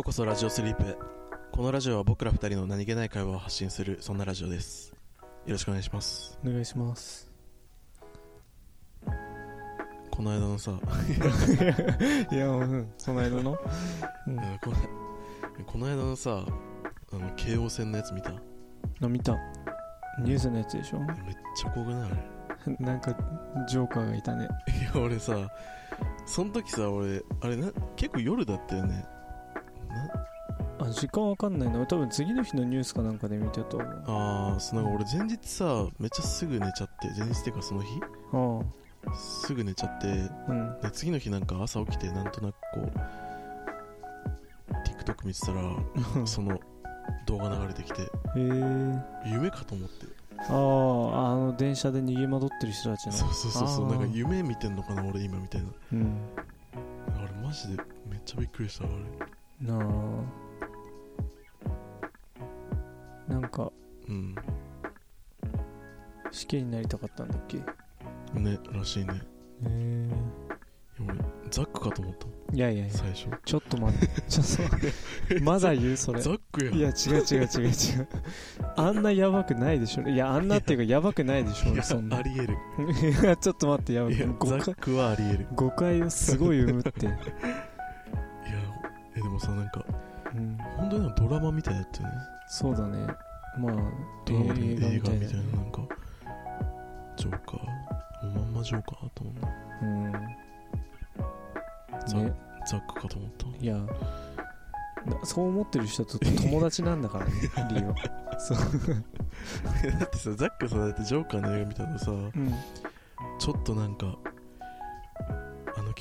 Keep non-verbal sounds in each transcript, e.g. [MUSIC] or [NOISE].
ようこそラジオスリープ。へこのラジオは僕ら二人の何気ない会話を発信するそんなラジオです。よろしくお願いします。お願いします。この間のさ、[LAUGHS] いやうんその間の、うん、このこの間のさあの京王線のやつ見た？あ見た。ニュースのやつでしょ？めっちゃ怖くない？あ [LAUGHS] れなんかジョーカーがいたね。いや俺さその時さ俺あれな結構夜だったよね時間わかんないな。多分次の日のニュースかなんかで見たと思う。ああその俺前日さめっちゃすぐ寝ちゃって前日っていうかその日？あすぐ寝ちゃってあうん。で次の日なんか朝起きてなんとなくこう TikTok 見てたら [LAUGHS] その動画流れてきてへえ。夢かと思って。あああの電車で逃げ惑ってる人たちの。そうそうそうそうなんか夢見てんのかな俺今みたいな。うん。あれマジでめっちゃびっくりしたあれ。なあなんかうん。死刑になりたかったんだっけ？へねらしいね。えいや俺ザックかと思った。もんいやいやいや。最初。ちょっと待って。ちょっと待って。[LAUGHS] まだ言うそれ。ザックやん。いや違う違う違う違う。あんなやばくないでしょ。いやあんなっていうかや。ばくないでしょいやそんな。ありえる。[LAUGHS] いやちょっと待ってやばい。やく誤解ザックはありえる。誤解をすごい生むって、当にドラマみたいだったよね。そうだね。まあドラマで映画みたいななんか。ジョーカー。もうまんまジョーカーと思ったうん。ザ,、ね。ザックかと思った。いやなそう思ってる人と友達なんだからね [LAUGHS] リーは。そう、[LAUGHS] だってさザックさだってジョーカーの映画見たらさうん、ちょっとなんか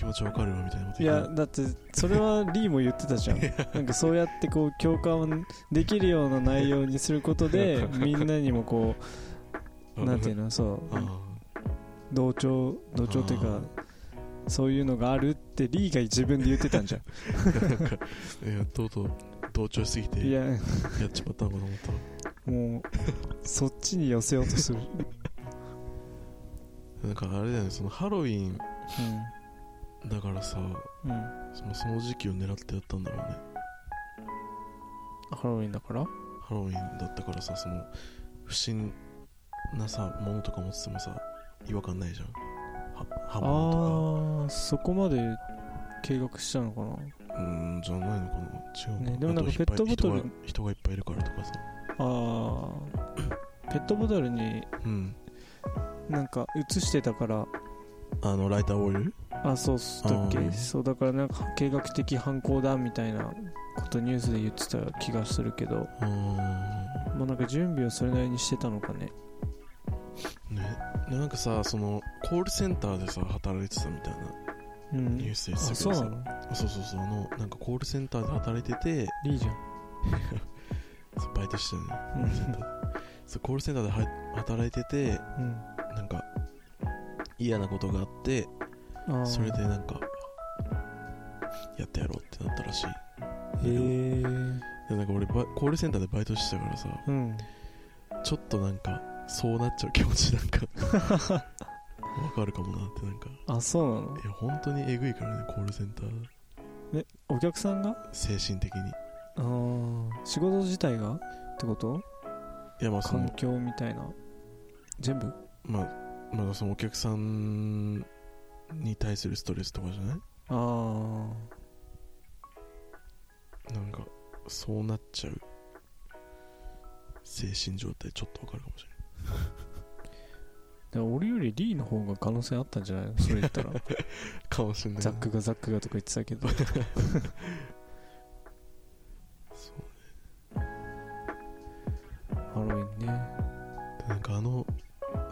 持ちわかるわみたいなこといやだってそれはリーも言ってたじゃん。[LAUGHS] なんかそうやってこう共感できるような内容にすることでみんなにもこう [LAUGHS] なんていうのそう。あ同調同調というかそういうのがあるってリーが自分で言ってたんじゃん。あなんかいやとうとう同調しすぎてや。っちまったのかと。思ったもうそっちに寄せようとする。[LAUGHS] なんかあれだよねそのハロウィンうだからさんうん。そのその時期を狙ってやったんだろうね。ハロウィンだから？ハロウィンだったからさその不審なさものとか持っててもさ違和感ないじゃん。は刃物ああそこまで計画したのかな？とかうーんじゃないのかな。違うのねでもなんかペットボトル人が人がいっぱいいるからとかさ。ああ [CLEARS THROAT] ペットボトルにうん。なんか映してたからあのライターオイルあそうっすだっけそうだからなんか計画的犯行だみたいなことニュースで言ってた気がするけど。まあなんか準備をそれなりにしてたのかね。ね。でなんかさそのコールセンターでさ働いてたみたいなうん。ニュースであ言ってたけどさ。そうなの？そうそうそうあのなんかコールセンターで働いてていいじゃん。[LAUGHS] バイトしてたよ。ねうん。[LAUGHS] コールセンターでそうコールセンターでは働いててうん。なんか嫌なことがあってそれでなんかやってやろうってなったらしい。へえでなんか俺バコールセンターでバイトしてたからさうん。ちょっとなんかそうなっちゃう気持ちなんか [LAUGHS] わかるかもなってなんか。あそうなの？いや本当にえぐいからねコールセンター。お客さんが？精神的に。あー。仕事自体が？ってこと？いやまあその環境みたいな。全部？まあまあそのお客さんに対するストレスとかじゃない？ああなんかそうなっちゃう精神状態ちょっとわかるかもしれでも俺よりリーの方が可能性あったんじゃない？のそれ言ったら。な [LAUGHS] いかもしれないザックがザックがとか言ってたけど [LAUGHS]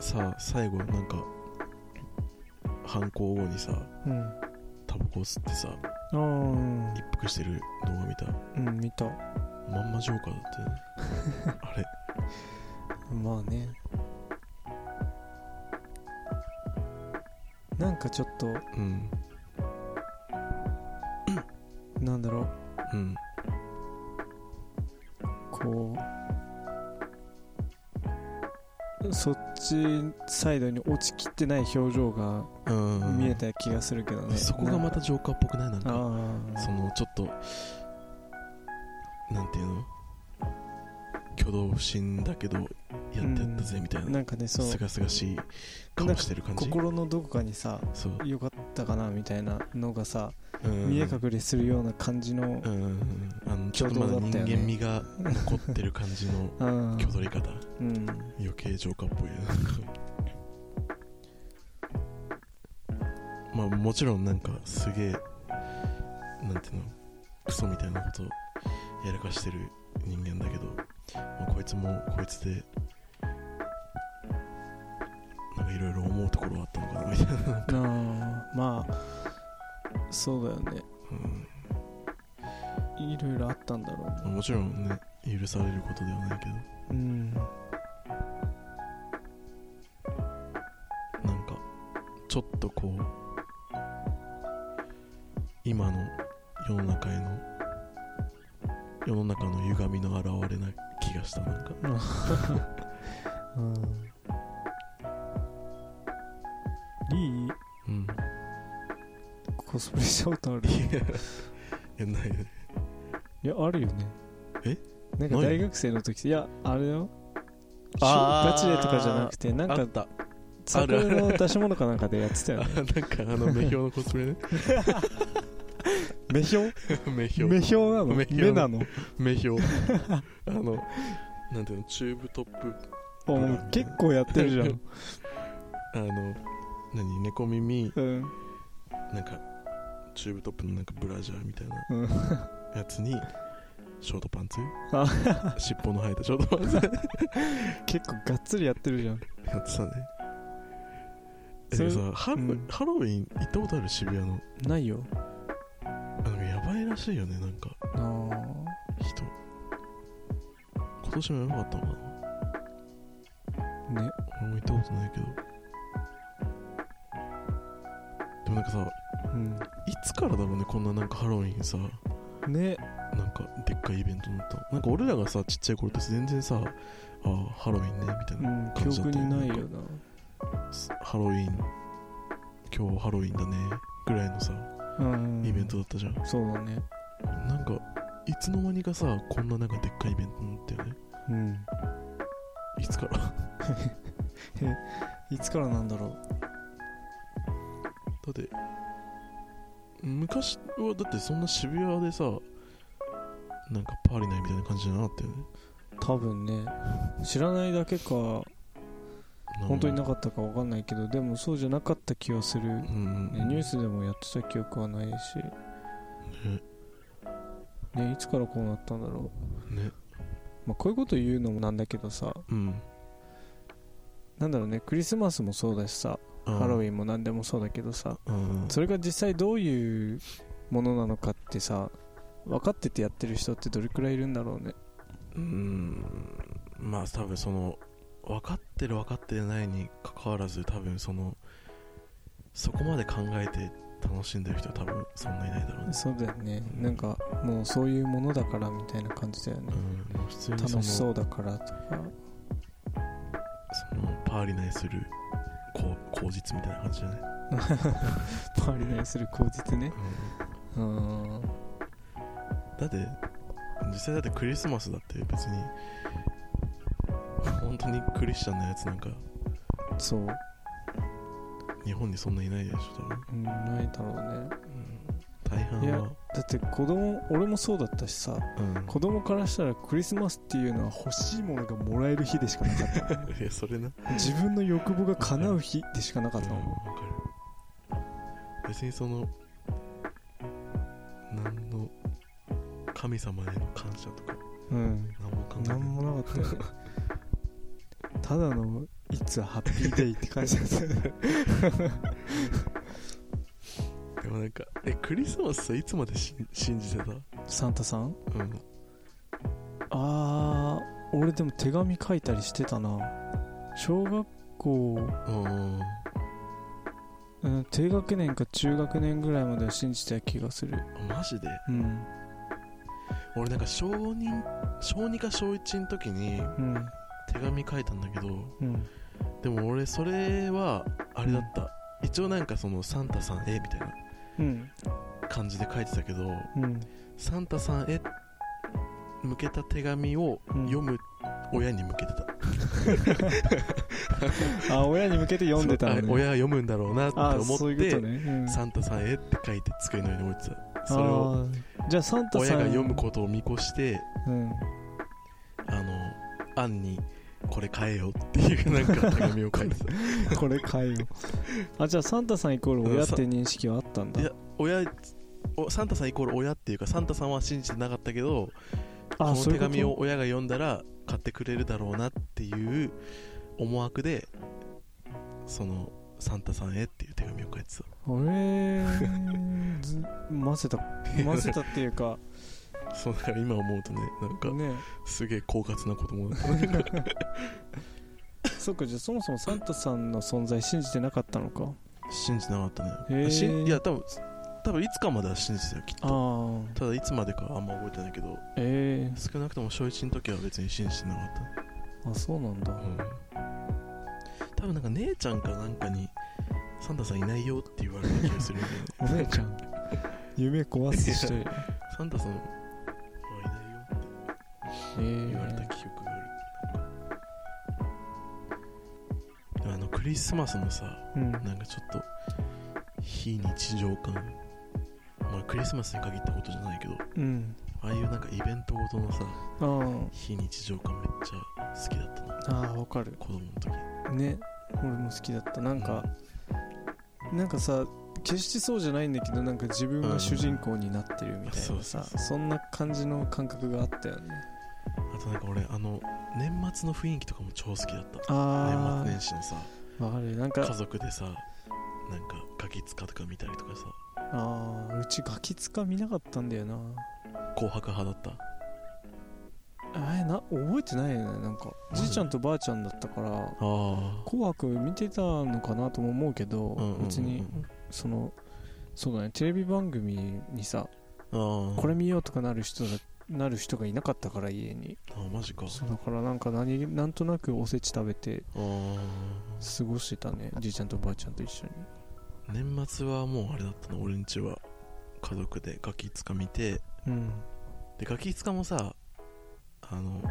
さ最後なんか犯行後にさうん。タバコ吸ってさあー。一服してる動画見た？うん見た。まんまジョーカーだったよね。[LAUGHS] あれ。まあね。なんかちょっとうん。なんだろう。うん。こうそっちサイドに落ちきってない表情がうん。見えた気がするけどね、そこがまたジョーカーっぽくない？なんかそのちょっとなんていうの？挙動不審だけどやってやったぜみたいな。なんかねそう。すがすがしい顔してる感じ？心のどこかにさよかったかなみたいなのがさ、うん。見え隠れするような感じのうん。うんうんあのちょっとまだ人間味が残ってる感じの [LAUGHS] うん、挙取り方うん、余計ジョーカーっぽい。ななんかまあもちろんなんかすげえなんていうのクソみたいなことやらかしてる人間だけど、まあこいつもこいつでなんかいろいろ思うところはあったのかなみたいな、あーまあそうだよね。うん。いろいろあったんだろうね。まあもちろんね許されることではないけど。うんちょっとこう今の世の中への世の中の歪みの表れな気がしたなんか。[LAUGHS] うん。リーうん。コスプレしたことある？いや。ないね。いやあるよね。え？なんか大学生の時いやあれよ。ガチでとかじゃなくてなんかあったサークルの出し物かなんかでやってたよあねなんかあの目標のコスプレね。目標？[LAUGHS] 目標。目標なの？目なの？目標。あのなんていうの？チューブトップ。お結構やってるじゃん。[LAUGHS] あの何？猫耳。うん。なんかチューブトップのなんかブラジャーみたいな。うん。やつにショートパンツ。あ。尻尾の生えたショートパンツ。[LAUGHS] 結構がっつりやってるじゃん。やってたねえさハロ,、うん。ハロウィン行ったことある渋谷の？ないよ。あのやばいらしいよねなんか。あー。人。今年もやばかったのかな？ね。俺も行ったことないけど。でもなんかさうん。いつからだろうねこんななんかハロウィンさ。ね。なんかでっかいイベントになったの。なんか俺らがさちっちゃい頃って全然さああハロウィンねみたいうな、ん記憶にないよなハロウィン今日ハロウィンだねぐらいのさうん。イベントだったじゃん、そうだね。なんかいつの間にかさこんななんかでっかいイベントになったよね。うん。いつから？[LAUGHS] いつからなんだろう。だって昔はだってそんな渋谷でさなんかパーリーないみたいな感じじゃなかったよね。多分ね。知らないだけか本当になかったか分かんないけどでもそうじゃなかった気がする、うん。うんね、ニュースでもやってた記憶はないし、ね。ね、いつからこうなったんだろう、ね。まあ、こういうこと言うのもなんだけどさ。うん。なんだろうねクリスマスもそうだしさ。ハロウィンも何でもそうだけどさ。ンうん。それが実際どういうものなのかってさ分かっててやってる人ってどれくらいいるんだろうね。うん。まあ多分その分かってる分かってないにかかわらず多分そのそこまで考えて楽しんでる人は多分そんないないだろうね。そうだよね。なんかもうそういうものだからみたいな感じだよね。うん。普通に楽しそうだからとか。そのパーリナイするこう口実みたいな感じじゃない、[LAUGHS] パーリナイする口実ね。うん。うん。だって実際だってクリスマスだって別に本当にクリスチャンなやつなんか。そう、日本にそんないないでしょ多分、うん、ないだろうね。うん、大半いやはだって子供俺もそうだったしさうん。子供からしたらクリスマスっていうのは欲しいものがもらえる日でしかなかった。[LAUGHS] いやそれな。自分の欲望が叶う日でしかなかったもんうんわかる。別にその何の神様への感謝とかうん。何も考えてなんもなかった [LAUGHS] ただの「いつハッピーデイ」って感じだった。[LAUGHS] でもなんかえクリスマスさいつまでし信じてた？サンタさん？うん。あー俺でも手紙書いたりしてたな。小学校、うん。うん、低学年か中学年ぐらいまでは信じてた気がする。マジで？うん。俺なんか小2小2か小1の時にうん手紙書いたんだけどうん。でも俺それはあれだった、一応なんかそのサンタさんへみたいなうん。感じで書いてたけどうん。サンタさんへ向けた手紙をうん。読む親に向けてた、[LAUGHS] あ親に向けて読んでたのね。親は読むんだろうなってあ思っていうことね、うん。サンタさんへって書いて机の上に置いてた。それをじゃあサンタさん親が読むことを見越してうんアンにこれ買えよっていうなんか手紙を書いてた。[LAUGHS] これ買えよあじゃあサンタさんイコール親って認識はあったんだ。いや親おサンタさんイコール親っていうかサンタさんは信じてなかったけどこの手紙を親が読んだら買ってくれるだろうなっていう思惑でそのサンタさんへっていう手紙を書いてた。俺ず混ぜた混ぜたっていうかそうだから今思うとねなんかね。すげえ狡猾な子供だった。[LAUGHS] そっかじゃあそもそもサンタさんの存在信じてなかったのか？信じてなかったね、へー。しんいや多分多分いつかまでは信じてたよきっあと。あただいつまでかあんま覚えてないけどえ少なくとも小1の時は別に信じてなかった。あそうなんだ。うん。多分なんか姉ちゃんかなんかにサンタさんいないよって言われた気がするんだよね。[LAUGHS] お姉ちゃん。[LAUGHS] 夢壊すサンタさん言われた記憶がある。あのクリスマスのさうん。なんかちょっと非日常感。まあクリスマスに限ったことじゃないけどうん。ああいうなんかイベントごとのさあ非日常感めっちゃ好きだったな。あわかる。子供の時。ね俺も好きだった。なんか、なんかさ決してそうじゃないんだけどなんか自分が主人公になってるみたいなさそうそう。そんな感じの感覚があったよねあとなんか俺あの年末の雰囲気とかも超好きだった。あ年末年始のさあわかる。なん家か族でさなんかガキ使とか見たりとかさ。ああうちガキツカ見なかったんだよな。紅白派だった？あれな覚えてないよね。なんかマジ？じいちゃんとばあちゃんだったから紅白見てたのかなとも思うけど、うんうんうんうん。別にそのそうだね。テレビ番組にさこれ見ようとかなる人だなる人がいなかったから家に。あーマジか。そうだからなんか何なんとなくおせち食べて過ごしてたねじいちゃんとばあちゃんと一緒に。年末はもうあれだったの俺んちは家族でガキ使見て。うん。でガキ使もさあの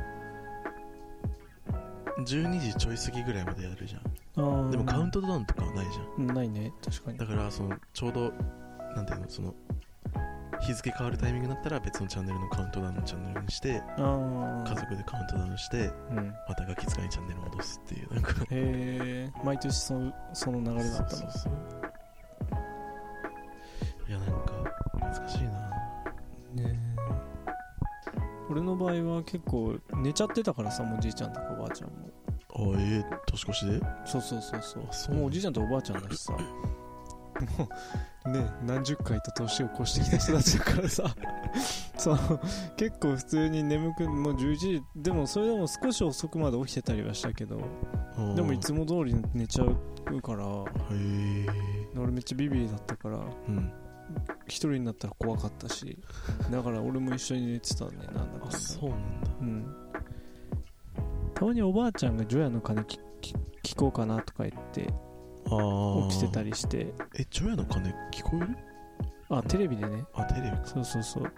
12時ちょい過ぎぐらいまでやるじゃん。でもカウントダウンとかはないじゃんないね確かに。だからそのちょうどなんていうのその日付変わるタイミングになったら別のチャンネルのカウントダウンのチャンネルにして家族でカウントダウンしてうん。またガキ使いにチャンネル戻すっていうなんか。へえ毎年そのその流れだったの。そういやなんか難しいな。ね俺の場合は結構寝ちゃってたからさもうじいちゃんとかおばあちゃんも。あえー、年越しで？そうそうそうそう。あそう。もうおじいちゃんとおばあちゃんだしさもうね何十回と年を越してきた人たちだからさ。[LAUGHS] そう結構普通に眠くもう11時でもそれでも少し遅くまで起きてたりはしたけどでもいつも通り寝ちゃうから俺めっちゃビビリだったからうん。一人になったら怖かったしだから俺も一緒に寝てたねなんだかんだ。あそうなんだ。うん。たまにおばあちゃんが除夜の鐘聞こうかなとか言って起きてたりして。え除夜の鐘聞こえる？あテレビでね。あテレビか。そうそうそう。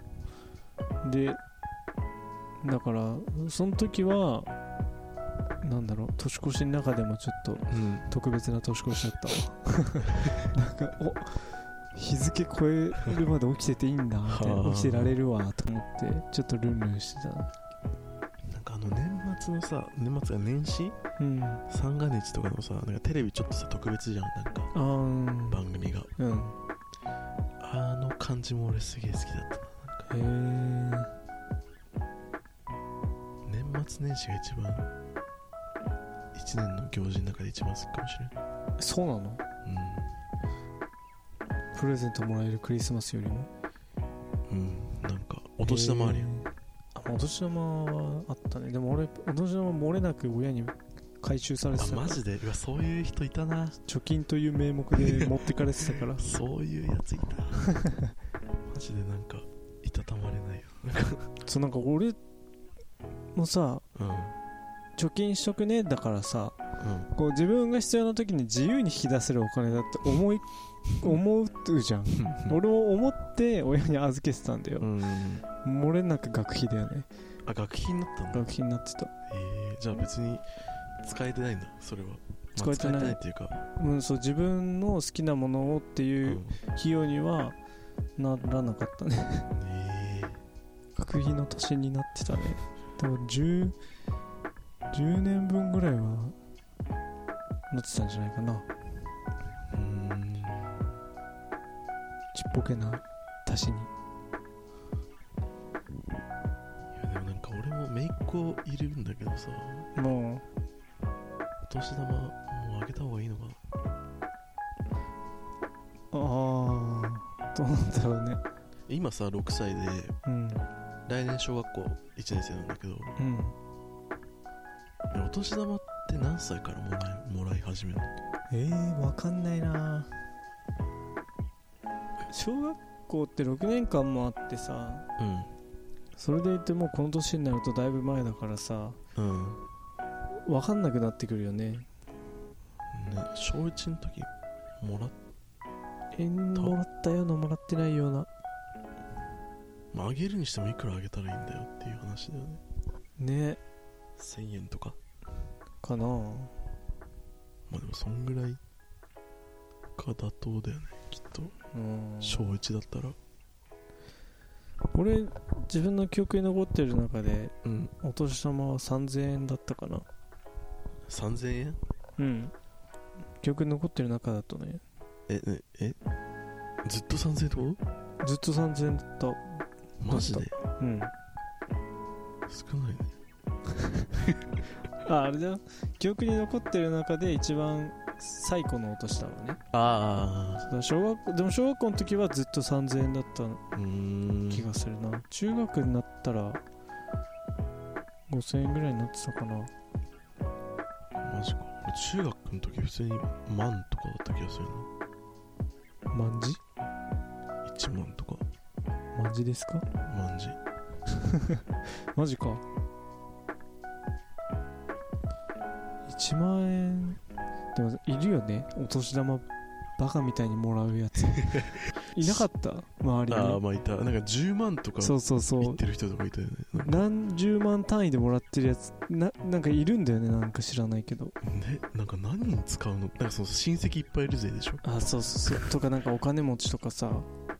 でだからその時はなんだろう年越しの中でもちょっとうん。特別な年越しだったわ。[LAUGHS] なんかお日付超えるまで起きてていいんだみたいはあ。な起きてられるわと思ってちょっとルンルンしてた。なんかあの年末のさ年末が年始？うん。あ三が日とかのさなんかテレビちょっとさ特別じゃんなんか。ー。うん番組が。うん。あの感じも俺すげえ好きだったななんか。へえ年末年始が一番一年の行事の中で一番好きかもしれないそうなの？うん。プレゼントもらえるクリスマスよりも？うん。なんかお年玉あるよへお年玉はあったね。でも俺お年玉漏れなく親に回収されてあた。からマジで？うわそういう人いたな。貯金という名目で持ってかれてたから。[LAUGHS] そういうやついた。[LAUGHS] マジでなんかいたたまれないよ。[LAUGHS] そうなんか俺もさうん。貯金しとくねだからさうん。こう自分が必要な時に自由に引き出せるお金だって思い [LAUGHS] 思うじゃん。俺も思って親に預けてたんだよ。うん。漏れなく学費だよね。あ学費になったんだ学費になってた。え。ー、じゃあ別に使えてないんだそれは、まあ使えてないっていうか、うんそう自分の好きなものをってう、いうん。費用にはならなかったね。え。学費の足しになってたね。多分 10, 10年分ぐらいはなってたんじゃないかな。ー、うーん。ちっぽけな足しに。いやでもなんか俺も姪っ子いるんだけどさ。もお年玉もうあげた方がいいのかな。うああどうなんだろうね。今さ6歳でうん。来年小学校1年生なんだけど。うん。えお年玉って何歳からもらいもらい始めるの？えー、わかんないな。小学校って6年間もあってさそれでいてもうこの年になるとだいぶ前だからさうん。うんわかんなくなってくるよね。ね小1の時もらっえもらったようなもらってないような。まああげるにしてもいくらあげたらいいんだよっていう話だよね。ね。1000円とかかな。まあでもそんぐらいが妥当だよねきっと。うん。小1だったら。俺自分の記憶に残ってる中でうん。お年玉は3000円だったかな。3000円？うん。記憶に残ってる中だとね。えねえ？ずっと3000円ってこずっと3000円だった。とマジで？うん。少ないね [LAUGHS] ああれだ記憶に残ってる中で一番最古のお年玉ね。あだから小学でも小学校の時はずっと3000円だった気がするな、中学になったら5000円ぐらいになってたかな。マジか。俺中学の時普通に万とかだった気がする万字？な1万とか。万字ですか？万字。[LAUGHS] マジか1万円でもいるよね。お年玉バカみたいにもらうやつ。[LAUGHS] いなかった？周りに。ああまあいた。なんか10万とかそうそうそう。言ってる人とかいたよね。何十万単位でもらってるやつななんかいるんだよね。なんか知らないけど。ね？なんか何に使うの？なんかその親戚いっぱいいるぜでしょ？あそうそうそう。とかなんかお金持ちとかさ。あ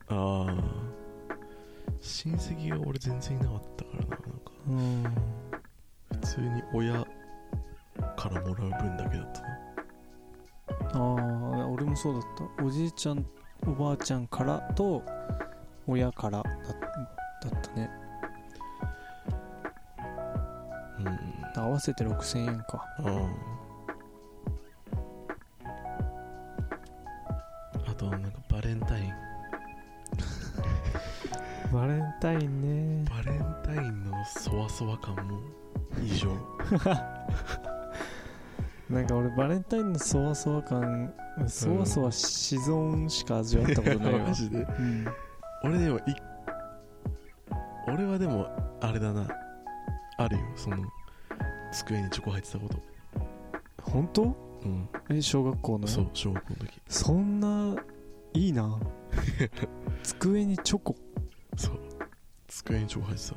あ親戚が俺全然いなかったからななんか。うん。普通に親からもらう分だけだったなああ俺もそうだった。おじいちゃんおばあちゃんからと親からだだったね。うん。合わせて6000円か。あああとはなんかバレンタイン。[LAUGHS] バレンタインね。バレンタインのそわそわ感も異常 [LAUGHS] なんか俺バレンタインのそわそわ感そわそわし損しか味わったことないわ。[LAUGHS] マジで。うん。俺でもい俺はでもあれだな。あるよ。その机にチョコ入ってたこと。本当？うん。え小学校の？そう小学校の時。そんないいな。[LAUGHS] 机にチョコ？そう。机にチョコ入ってた。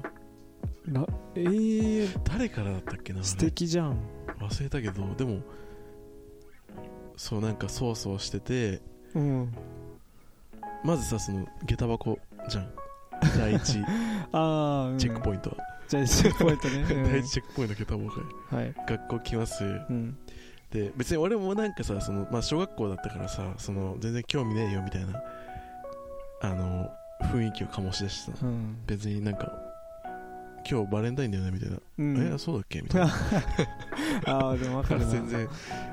らえー、誰からだったっけな素敵じゃん忘れたけどでもそうなんかそわそわしててうん。まずさその下駄箱じゃん。第一。[LAUGHS] ああ、うん、チェックポイントは、じゃあチェックポイントね、[LAUGHS] 第一チェックポイント下駄箱。がはい。学校来ます。うん。で別に俺もなんかさその、まあ、小学校だったからさその全然興味ねえよみたいなあの雰囲気を醸し出してさうん、別になんか今日バレンタインだよねみたいな、うん。えそうだっけ？みたいな [LAUGHS] [LAUGHS] ああでも分かるな。全然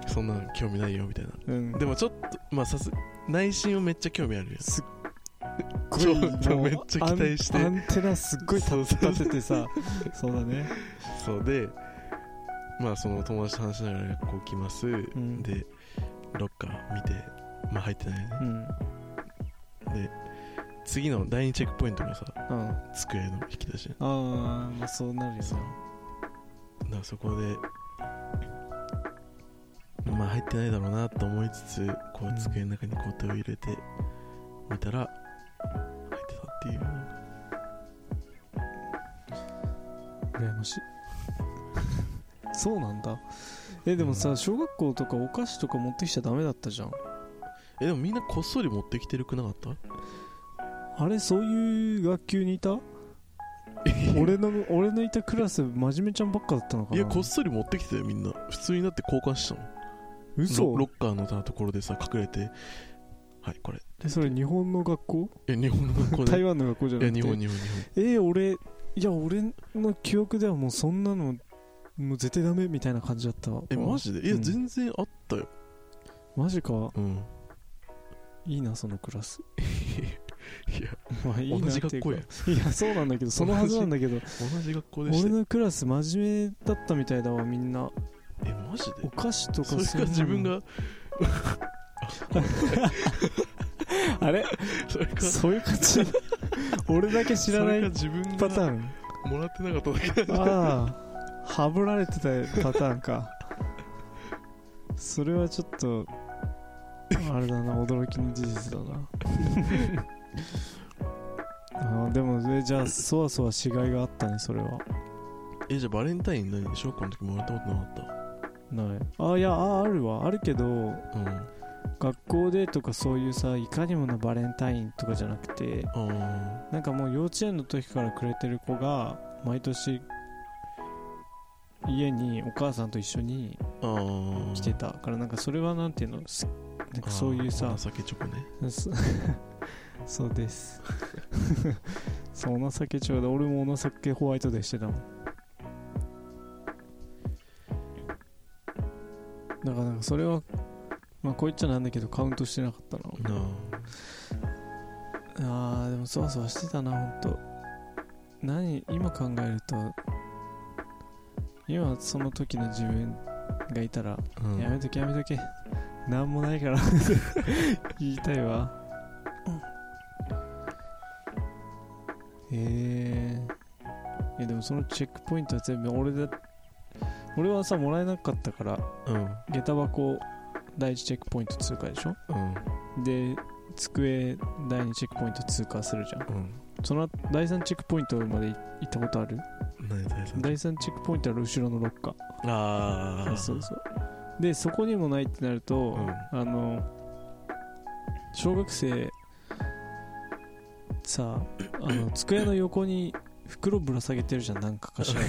そんな興味ないよみたいな。うん、でもちょっとまあさす内心はめっちゃ興味あるよすっごいめっちゃ期待して。アンテナすっごい立ててさそうだね。そうでまあその友達と話しながら学校来ます、ん。でロッカー見てまあ入ってないよね。う、ん。で次の第2チェックポイントがさうん。机の引き出し。ああまあそうなるよそう。らそこでまあ入ってないだろうなと思いつつこう机の中にこう手を入れて見たら入ってたっていう。羨ましい。そうなんだ。えでもさ、うん。小学校とかお菓子とか持ってきちゃダメだったじゃん。えでもみんなこっそり持ってきてるくなかった？あれそういう学級にいた？俺の俺のいたクラス真面目ちゃんばっかだったのかな。いやこっそり持ってきてたよみんな。普通になって交換したの嘘？ロロッカーのところでさ隠れて。はいこれ。えそれ日本の学校？え日本の学校で [LAUGHS] 台湾の学校じゃいなくて？や日本日本日えー俺いや俺の記憶ではもうそんなのもう絶対ダメみたいな感じだったえマジで？いや、うん。全然あったよ。マジか。うん。いいなそのクラス。[LAUGHS] いやまあいいな同じ学校やいやそうなんだけどそのはずなんだけど。[LAUGHS] 同じ学校でしたよ。俺のクラス真面目だったみたいだわみんなえマジおで菓子とかそれか自分が？[LAUGHS] あれ？それか？そういう感じ？俺だけ知らない自分パタがーン？もらってなかっただけ。だああ。はぶられてたパターンか。それはちょっとあれだな驚きの事実だな。[LAUGHS] あーでもえじゃあそわそわしがいがあったねそれは。えじゃあバレンタイン何小学校の時もらったことなかったない。あいやああるわ。あるけどうん。学校でとかそういうさいかにもなバレンタインとかじゃなくてあなんかもう幼稚園の時からくれてる子が毎年家にお母さんと一緒に来てたからなんかそれはなんていうの？すなんかそういうさお情けチョコね。そそうです。[LAUGHS] そうお情けちょうだ俺もお情けホワイトデーしてたもんだからなんかそれはまあこう言っちゃなんだけどカウントしてなかったな。なあ。ーでもそわそわしてたなほんと。何今考えると今その時の自分がいたら、あ、うん、やめとけやめとけ。なんもないから。[LAUGHS] 言いたいわ。えー、えでもそのチェックポイントは全部俺だ俺はさもらえなかったからうん。下駄箱第一チェックポイント通過でしょ？うん。で机第2チェックポイント通過するじゃん。うん。その第3チェックポイントまで行ったことある？第3チェックポイントは後ろのロッカああー。そうそう。でそこにもないってなると、うん。あの小学生さあの机の横に袋ぶら下げてるじゃんなんかかしらの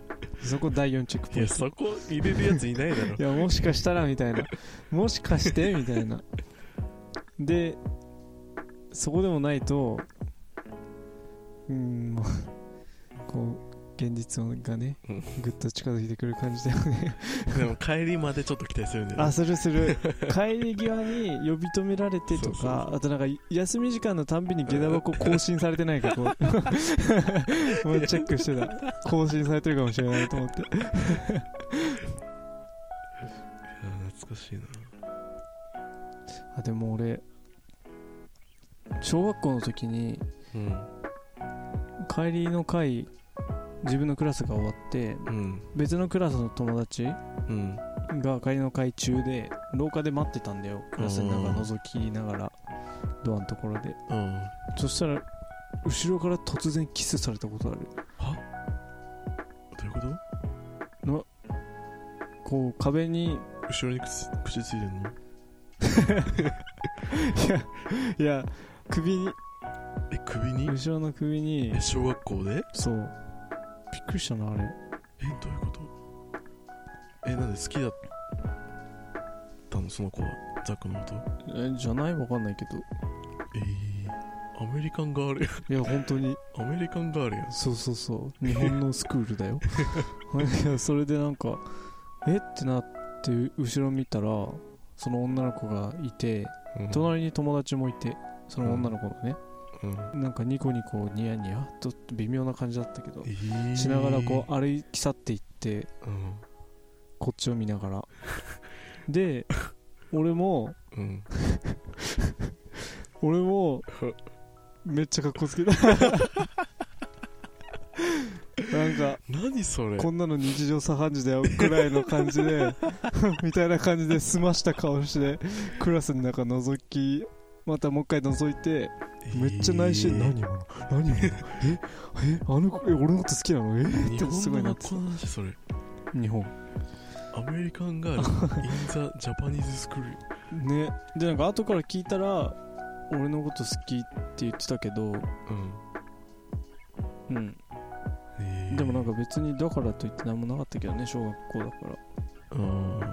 [LAUGHS] そこ第4チェックポイント。いやそこ入れるやついないだろ。いやもしかしたらみたいな。もしかしてみたいな。でそこでもないとうーんまあこう現実がねうん。ぐっと近づいてくる感じだよね。[LAUGHS] でも帰りまでちょっと期待するんだよね。あするする。帰り際に呼び止められてとかあとなんか休み時間のたんびに下駄箱更新されてないかこうもうチェックしてた。更新されてるかもしれないと思って。懐かしいな。あでも俺小学校の時にうん。帰りの会自分のクラスが終わってうん。別のクラスの友達うん。が帰りの会中で廊下で待ってたんだよ。クラスの中覗きながらドアのところで。うん。そしたら後ろから突然キスされたことある。は？どういうこと？こう壁に後ろに口口ついてんの？[LAUGHS] いや首に。え首に？後ろの首に。え小学校で？そうびっくりしたなあれ。えどういうこと？えなんで好きだったの？その子は？ザックのこと？えじゃない？わかんないけど。えー、アメリカンガールいや本当に。アメリカンガールやん。そうそうそう。日本のスクールだよ。[LAUGHS] いやそれでなんかえ？ってなって後ろ見たらその女の子がいてうん。隣に友達もいてその女の子のね、うんなんかニコニコニヤニヤと微妙な感じだったけどえー、しながらこう歩き去っていってうんこっちを見ながら。で俺もうん。俺も [LAUGHS] めっちゃかっこつけた。[LAUGHS] なんか何それ？こんなの日常茶飯事だよくらいの感じで [LAUGHS] みたいな感じで済ました顔してクラスの中覗きまたもう一回覗いてめっちゃ内心、えー。何今の何今のええあの子え俺のこと好きなの？え日ってすごいなって。それ。日本。アメリカンガール。in the Japanese school ね。でなんか後から聞いたら俺のこと好きって言ってたけどうん。うん。えー。でもなんか別にだからといって何もなかったけどね小学校だから。うん。あ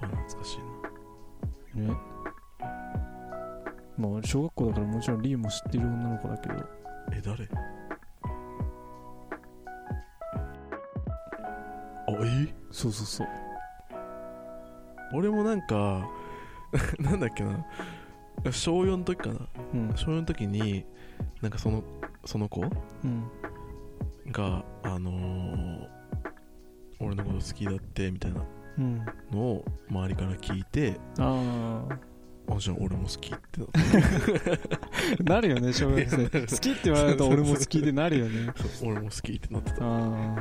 懐かしいな。ねまあ小学校だからもちろんリーも知ってる女の子だけど。え誰？あえ？そうそうそう。俺もなんか [LAUGHS] なんだっけな。小4の時かな。うん。小4の時になんかそのその子？うん。があのー俺のこと好きだってみたいなうん。のを周りから聞いてああじゃあ俺も好きってな [LAUGHS] るよね小学生。[LAUGHS] 好きって言われると俺も好きでなるよね。俺も好きってなってた。あ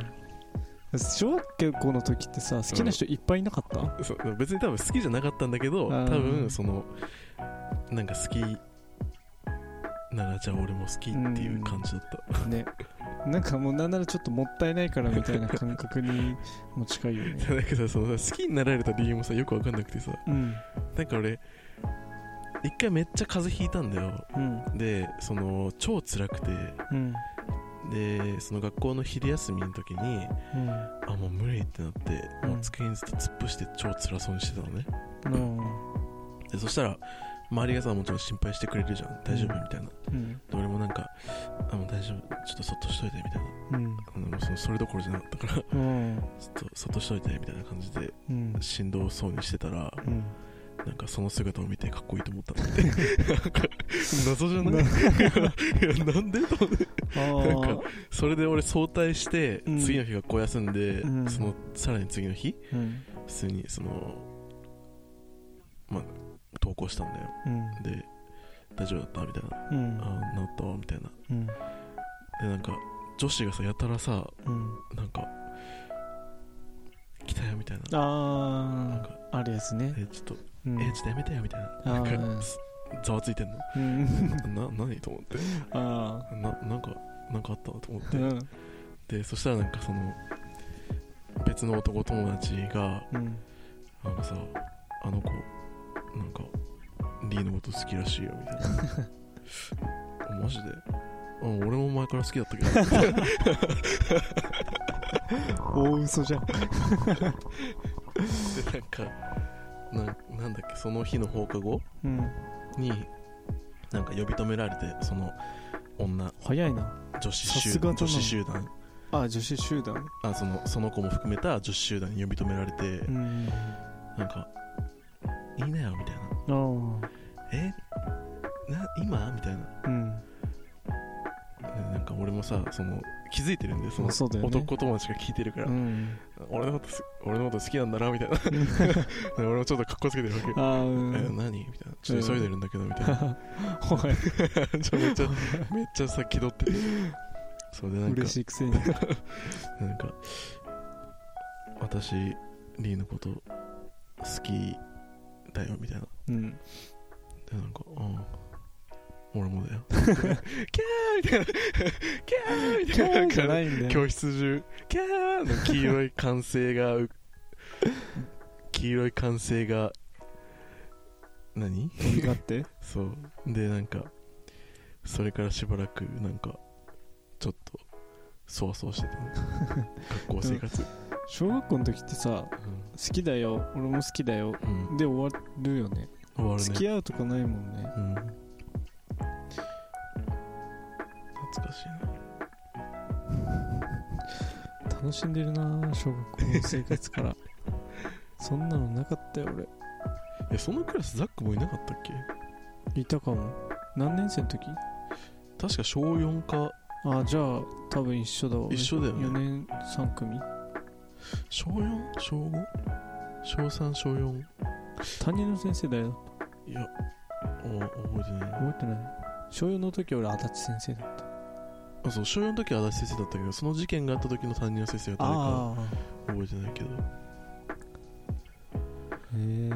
あ小学校の時ってさ好きな人いっぱいいなかった、そう別に多分好きじゃなかったんだけどうん多分そのなんか好きならじゃあ俺も好きっていう感じだった、ね。なんかもうなんならちょっともったいないからみたいな感覚にも近いよね。だけどその好きになられた理由もさよくわかんなくてさ。うん。なんか俺一回めっちゃ風邪ひいたんだよ。うん。でその超辛くて。うん。でその学校の昼休みの時にうん。あもう無理ってなって、うん。もう机にずっと突っ伏して超辛そうにしてたのね。うん。でそしたら周りがさもちろん心配してくれるじゃん。大丈夫？うん。みたいな。うん。で俺もなんかあもう大丈夫。ちょっとそっとしといてみたいな。うん。あのもうそのそれどころじゃなかったから。[LAUGHS] ちょうんっとそっとしといてみたいな感じでうん。しんどそうにしてたらうんなんかその姿を見てかっこいいと思ったんだって。なんか謎じゃない？ないやなんでと思って。それで俺早退してうん。次の日学校休んで、うん。そのさらに次の日あうん。普通にそのまあ登校したんだよ。うん。で大丈夫だった？みたいな。うん。あ治った？わみたいな。うん。でなんか女子がさやたらさうん。なんか来たよみたいな。あなんかああるやつね。えちょっとうん。えちょっとやめてよみたいな。あなんーかすざわついてんの。うん。な何と思って。あななんかなんかあったと思って。あうん。でそしたらなんかその別の男友達がうん。なんかさあの子なんかリーのこと好きらしいよみたいな。あ [LAUGHS] マジで？あ俺も前から好きだったけど。[LAUGHS] 大嘘じゃん。でなんかななんだっけその日の放課後？うん。になんか呼び止められてその女早いな。女子集がだな。女子集団。あ女子集団。あそのその子も含めた女子集団に呼び止められて、うん。なんか「いいなよ」みたいな。あ「え？な今?」みたいな。あうん。でなんか俺もさその気づいてるんでその男友達が聞いてるから、うん。俺のことす俺のこと好きなんだなみたいな。で [LAUGHS] 俺もちょっとかっこつけてるわけえん。何？みたいな。ちょっと急いでるんだけどみたいな、おい [LAUGHS] ちょめっちゃめっちゃさ気取ってて。そうでなんか嬉しいくせに。[LAUGHS] なんか私リーのこと好きだよみたいな。うん。でなんかうん俺もだよ。[LAUGHS] キャーみたいな。キャーみたいな。じゃかないんだよ教室中。キャーの黄色い歓声がう [LAUGHS] 黄色い歓声が何？飛び交って？そう。でなんかそれからしばらくなんかちょっとそわそわしてたね。[LAUGHS] 学校生活。小学校の時ってさ好きだよ。俺も好きだよ。うん、うん、で終わるよね。終わるね。付き合うとかないもんね。うん懐かしい。な楽しんでるな小学校の生活から。[LAUGHS] そんなのなかったよ俺。えそのクラスザックもいなかったっけ？いたかも。何年生の時？確か小4か。あじゃあ多分一緒だわ。一緒だよね。4年3組。小 4? 小 5? 小3小4担任の先生誰だっいやお覚えてない。た覚えてない。小4の時俺足立先生だあそう小4の時は足立先生だったけどその事件があった時の担任の先生が誰かあ覚えてないけど。あへえ。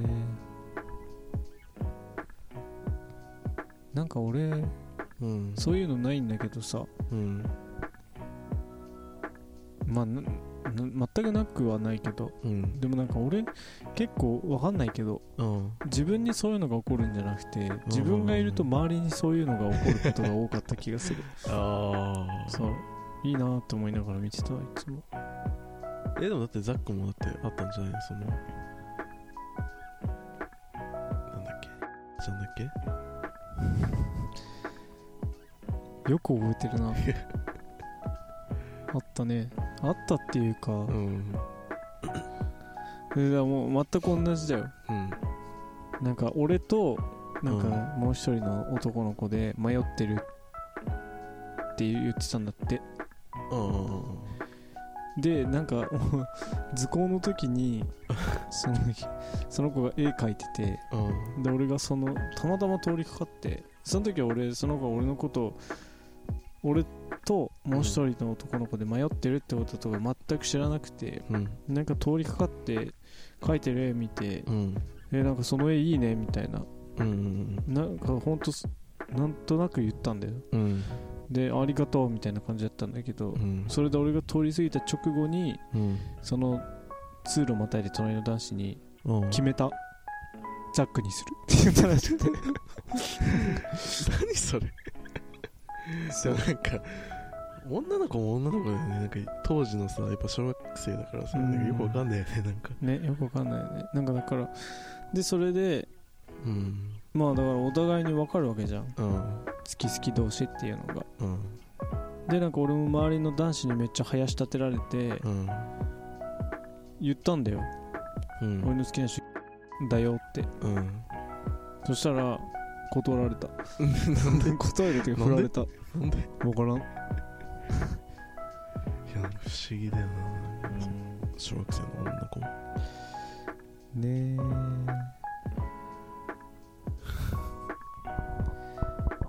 なんか俺うん。そういうのないんだけどさ。うん。まあ全くなくはないけどうん。でもなんか俺結構わかんないけどうん。自分にそういうのが起こるんじゃなくて自分がいると周りにそういうのが起こることが多かった気がする。[LAUGHS] ああそう。いいなと思いながら見てたわいつも。えでもだってザックもだってあったんじゃない？のそのなんだっけ？ちゃんだっけ？よく覚えてるな。[LAUGHS] あったねあったっていうか、うん。もう全く同じだよ。うん。なんか俺となんかもう一人の男の子で迷ってるって言ってたんだって。でなんか [LAUGHS] 図工の時に [LAUGHS] そのその子が絵描いててうん。で俺がそのたまたま通りかかってその時は俺その子が俺のことを俺ともう一人の男の子で迷ってるってこととか全く知らなくてうん。なんか通りかかって描いてる絵見てうん。えなんかその絵いいねみたいな。うんなんかほんとすなんとなく言ったんだよ。うん。でありがとうみたいな感じだったんだけどうん。それで俺が通り過ぎた直後にうん。その通路またいで隣の男子にうん。決めた。ザックにする。って言ったらしくて何それなんか女の子も女の子だよね。なんか当時のさやっぱ小学生だからさ、うん。なんかよくわかんないよねなんか。ねよくわかんないよね。なんかだからでそれでうん。まあだからお互いに分かるわけじゃん。好うん。き好き同士っていうのが。うん。でなんか俺も周りの男子にめっちゃ林立てられてうん。言ったんだよ、うん。俺の好きな人だよって。うん。そしたら断られた。[LAUGHS] なんで？[LAUGHS] 断るっていうか振られた。なんで？い分からんやなんか不思議だよな。なんか小学生の女の子も。ねえ。[LAUGHS]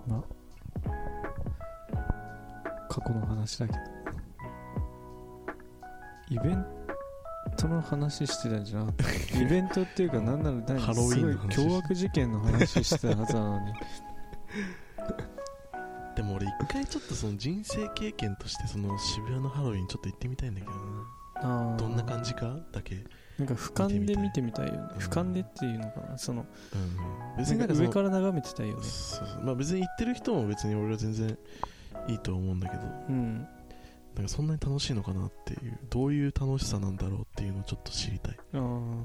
ま過去の話だけど。イベントの話してたんじゃなかった。[LAUGHS] イベントっていうか何なら何ハロウィンの話すごい凶悪事件の話してたはずなのに [LAUGHS] でも俺一回ちょっとその人生経験としてその渋谷のハロウィンちょっと行ってみたいんだけどな。あー。どんな感じかだけ、なんか俯瞰で見見てみたいよね。うん俯瞰でっていうのかな。そのうん、別になんか上から眺めてたいよね。そうそう。まあ別に行ってる人も別に俺は全然いいとは思うんだけど。うん。なんかそんなに楽しいのかなっていう。どういう楽しさなんだろうっていうのをちょっと知りたい。あー。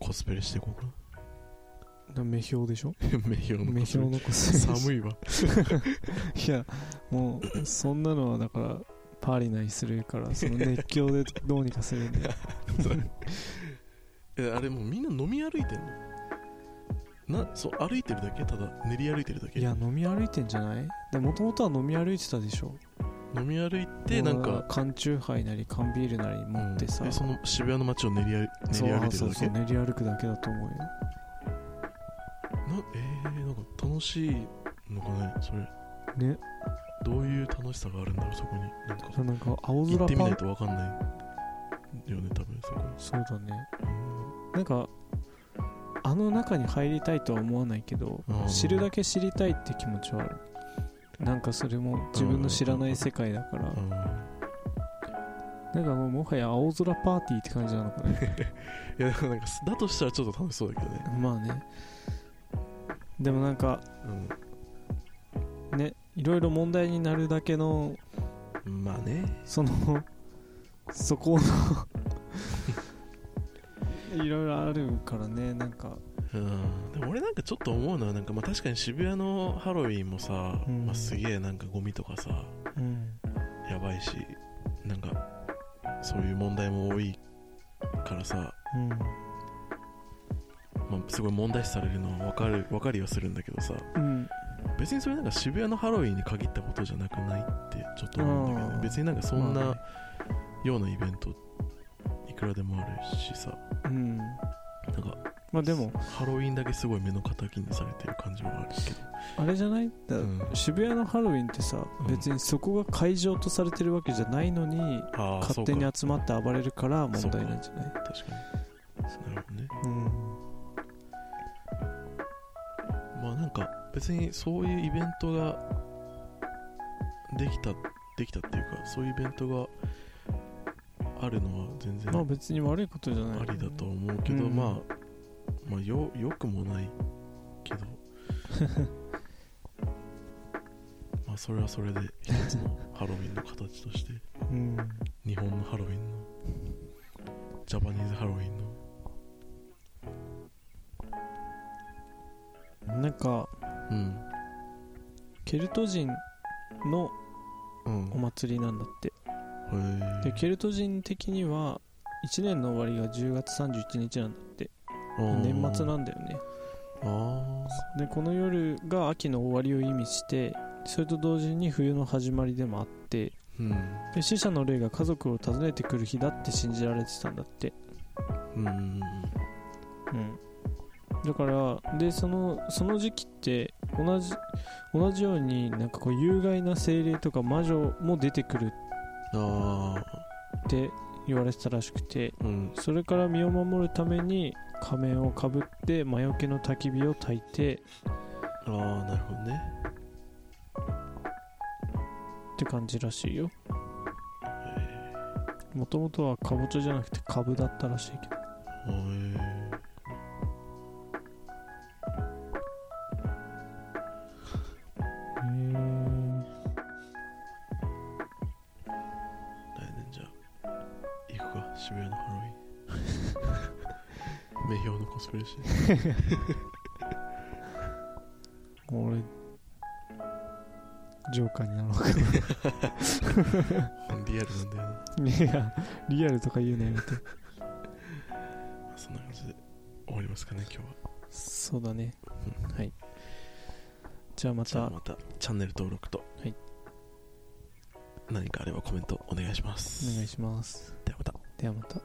コスプレしていこうかな目標でしょ？な [LAUGHS] 目標の目標のコスプレ寒いわ。[LAUGHS] いやもうそんなのはだからパーリナイするからその熱狂でどうにかするんだよ [LAUGHS] えあれもうみんな飲み歩いてんの？なそう歩いてるだけ？ただ練り歩いてるだけ？いや飲み歩いてんじゃない？もともとは飲み歩いてたでしょ？飲み歩いてなんか缶チューハイなり缶ビールなり持ってさ、うん。えその渋谷の街を練り歩練そうり歩いてるだけ？そうそう練り歩くだけだと思うよ。なえー、なんか楽しいのかねそれ。ね。どういう楽しさがあるんだろうそこに。なんかなんか青行ってみないと分かんないよね多分そこ。そうだね。うん。なんかあの中に入りたいとは思わないけどうん知るだけ知りたいって気持ちはある。なんかそれも自分の知らない世界だから。うん。なんかもうもはや青空パーティーって感じなのかね [LAUGHS] いやでもなんかだとしたらちょっと楽しそうだけどね。まあねでもなんかねいろいろ問題になるだけのうんまあね。その [LAUGHS] そこの [LAUGHS] いろいろあるからねなんか。うん。でも俺なんかちょっと思うのはなんかまあ確かに渋谷のハロウィンもさ、うん。まあ、すげえなんかゴミとかさうん。やばいしなんかそういう問題も多いからさ、うんまあ、すごい問題視されるのは分かる分かりはするんだけどさ。うん。別にそれなんか渋谷のハロウィンに限ったことじゃなくないってちょっと思うんだけどね。別になんかそんなようなイベントいくらでもあるしさ。うん。なんかまあでも。ハロウィンだけすごい目の敵にされてる感じはあるけど。あれじゃない？だうん。渋谷のハロウィンってさうん。別にそこが会場とされてるわけじゃないのに勝手に集まって暴れるから問題なんじゃない？か。確かに。なるほどね。うん。まあなんか別にそういうイベントができたできたっていうかそういうイベントがあるのは全然まあ別に悪いことじゃないありだと思うけど、うんまあまあよよくもないけど。[LAUGHS] まあそれはそれで一つのハロウィンの形として。うん。日本のハロウィンのジャパニーズハロウィンのなんかうんケルト人のうん。お祭りなんだって。へでケルト人的には1年の終わりが10月31日なんだって。年末なんだよね。あでこの夜が秋の終わりを意味してそれと同時に冬の始まりでもあってーうん。で死者の霊が家族を訪ねてくる日だって信じられてたんだって。うん。うんだからでそのその時期って同じ同じようになんかこう有害な精霊とか魔女も出てくるあって言われてたらしくてあうん。それから身を守るために仮面をかぶって魔除けの焚き火を焚いてああなるほどね。って感じらしいよ。もともとはかぼちゃじゃなくてカブだったらしいけど。へえ [LAUGHS] 俺ジョーカーになろうか。[LAUGHS] リアルなんだよないやリアルとか言うのやめて。[LAUGHS] そんな感じで終わりますかね今日は。そうだね。はい。じゃあまた。じゃあまたチャンネル登録と、はい。何かあればコメントお願いします。お願いします。ではまた。ではまた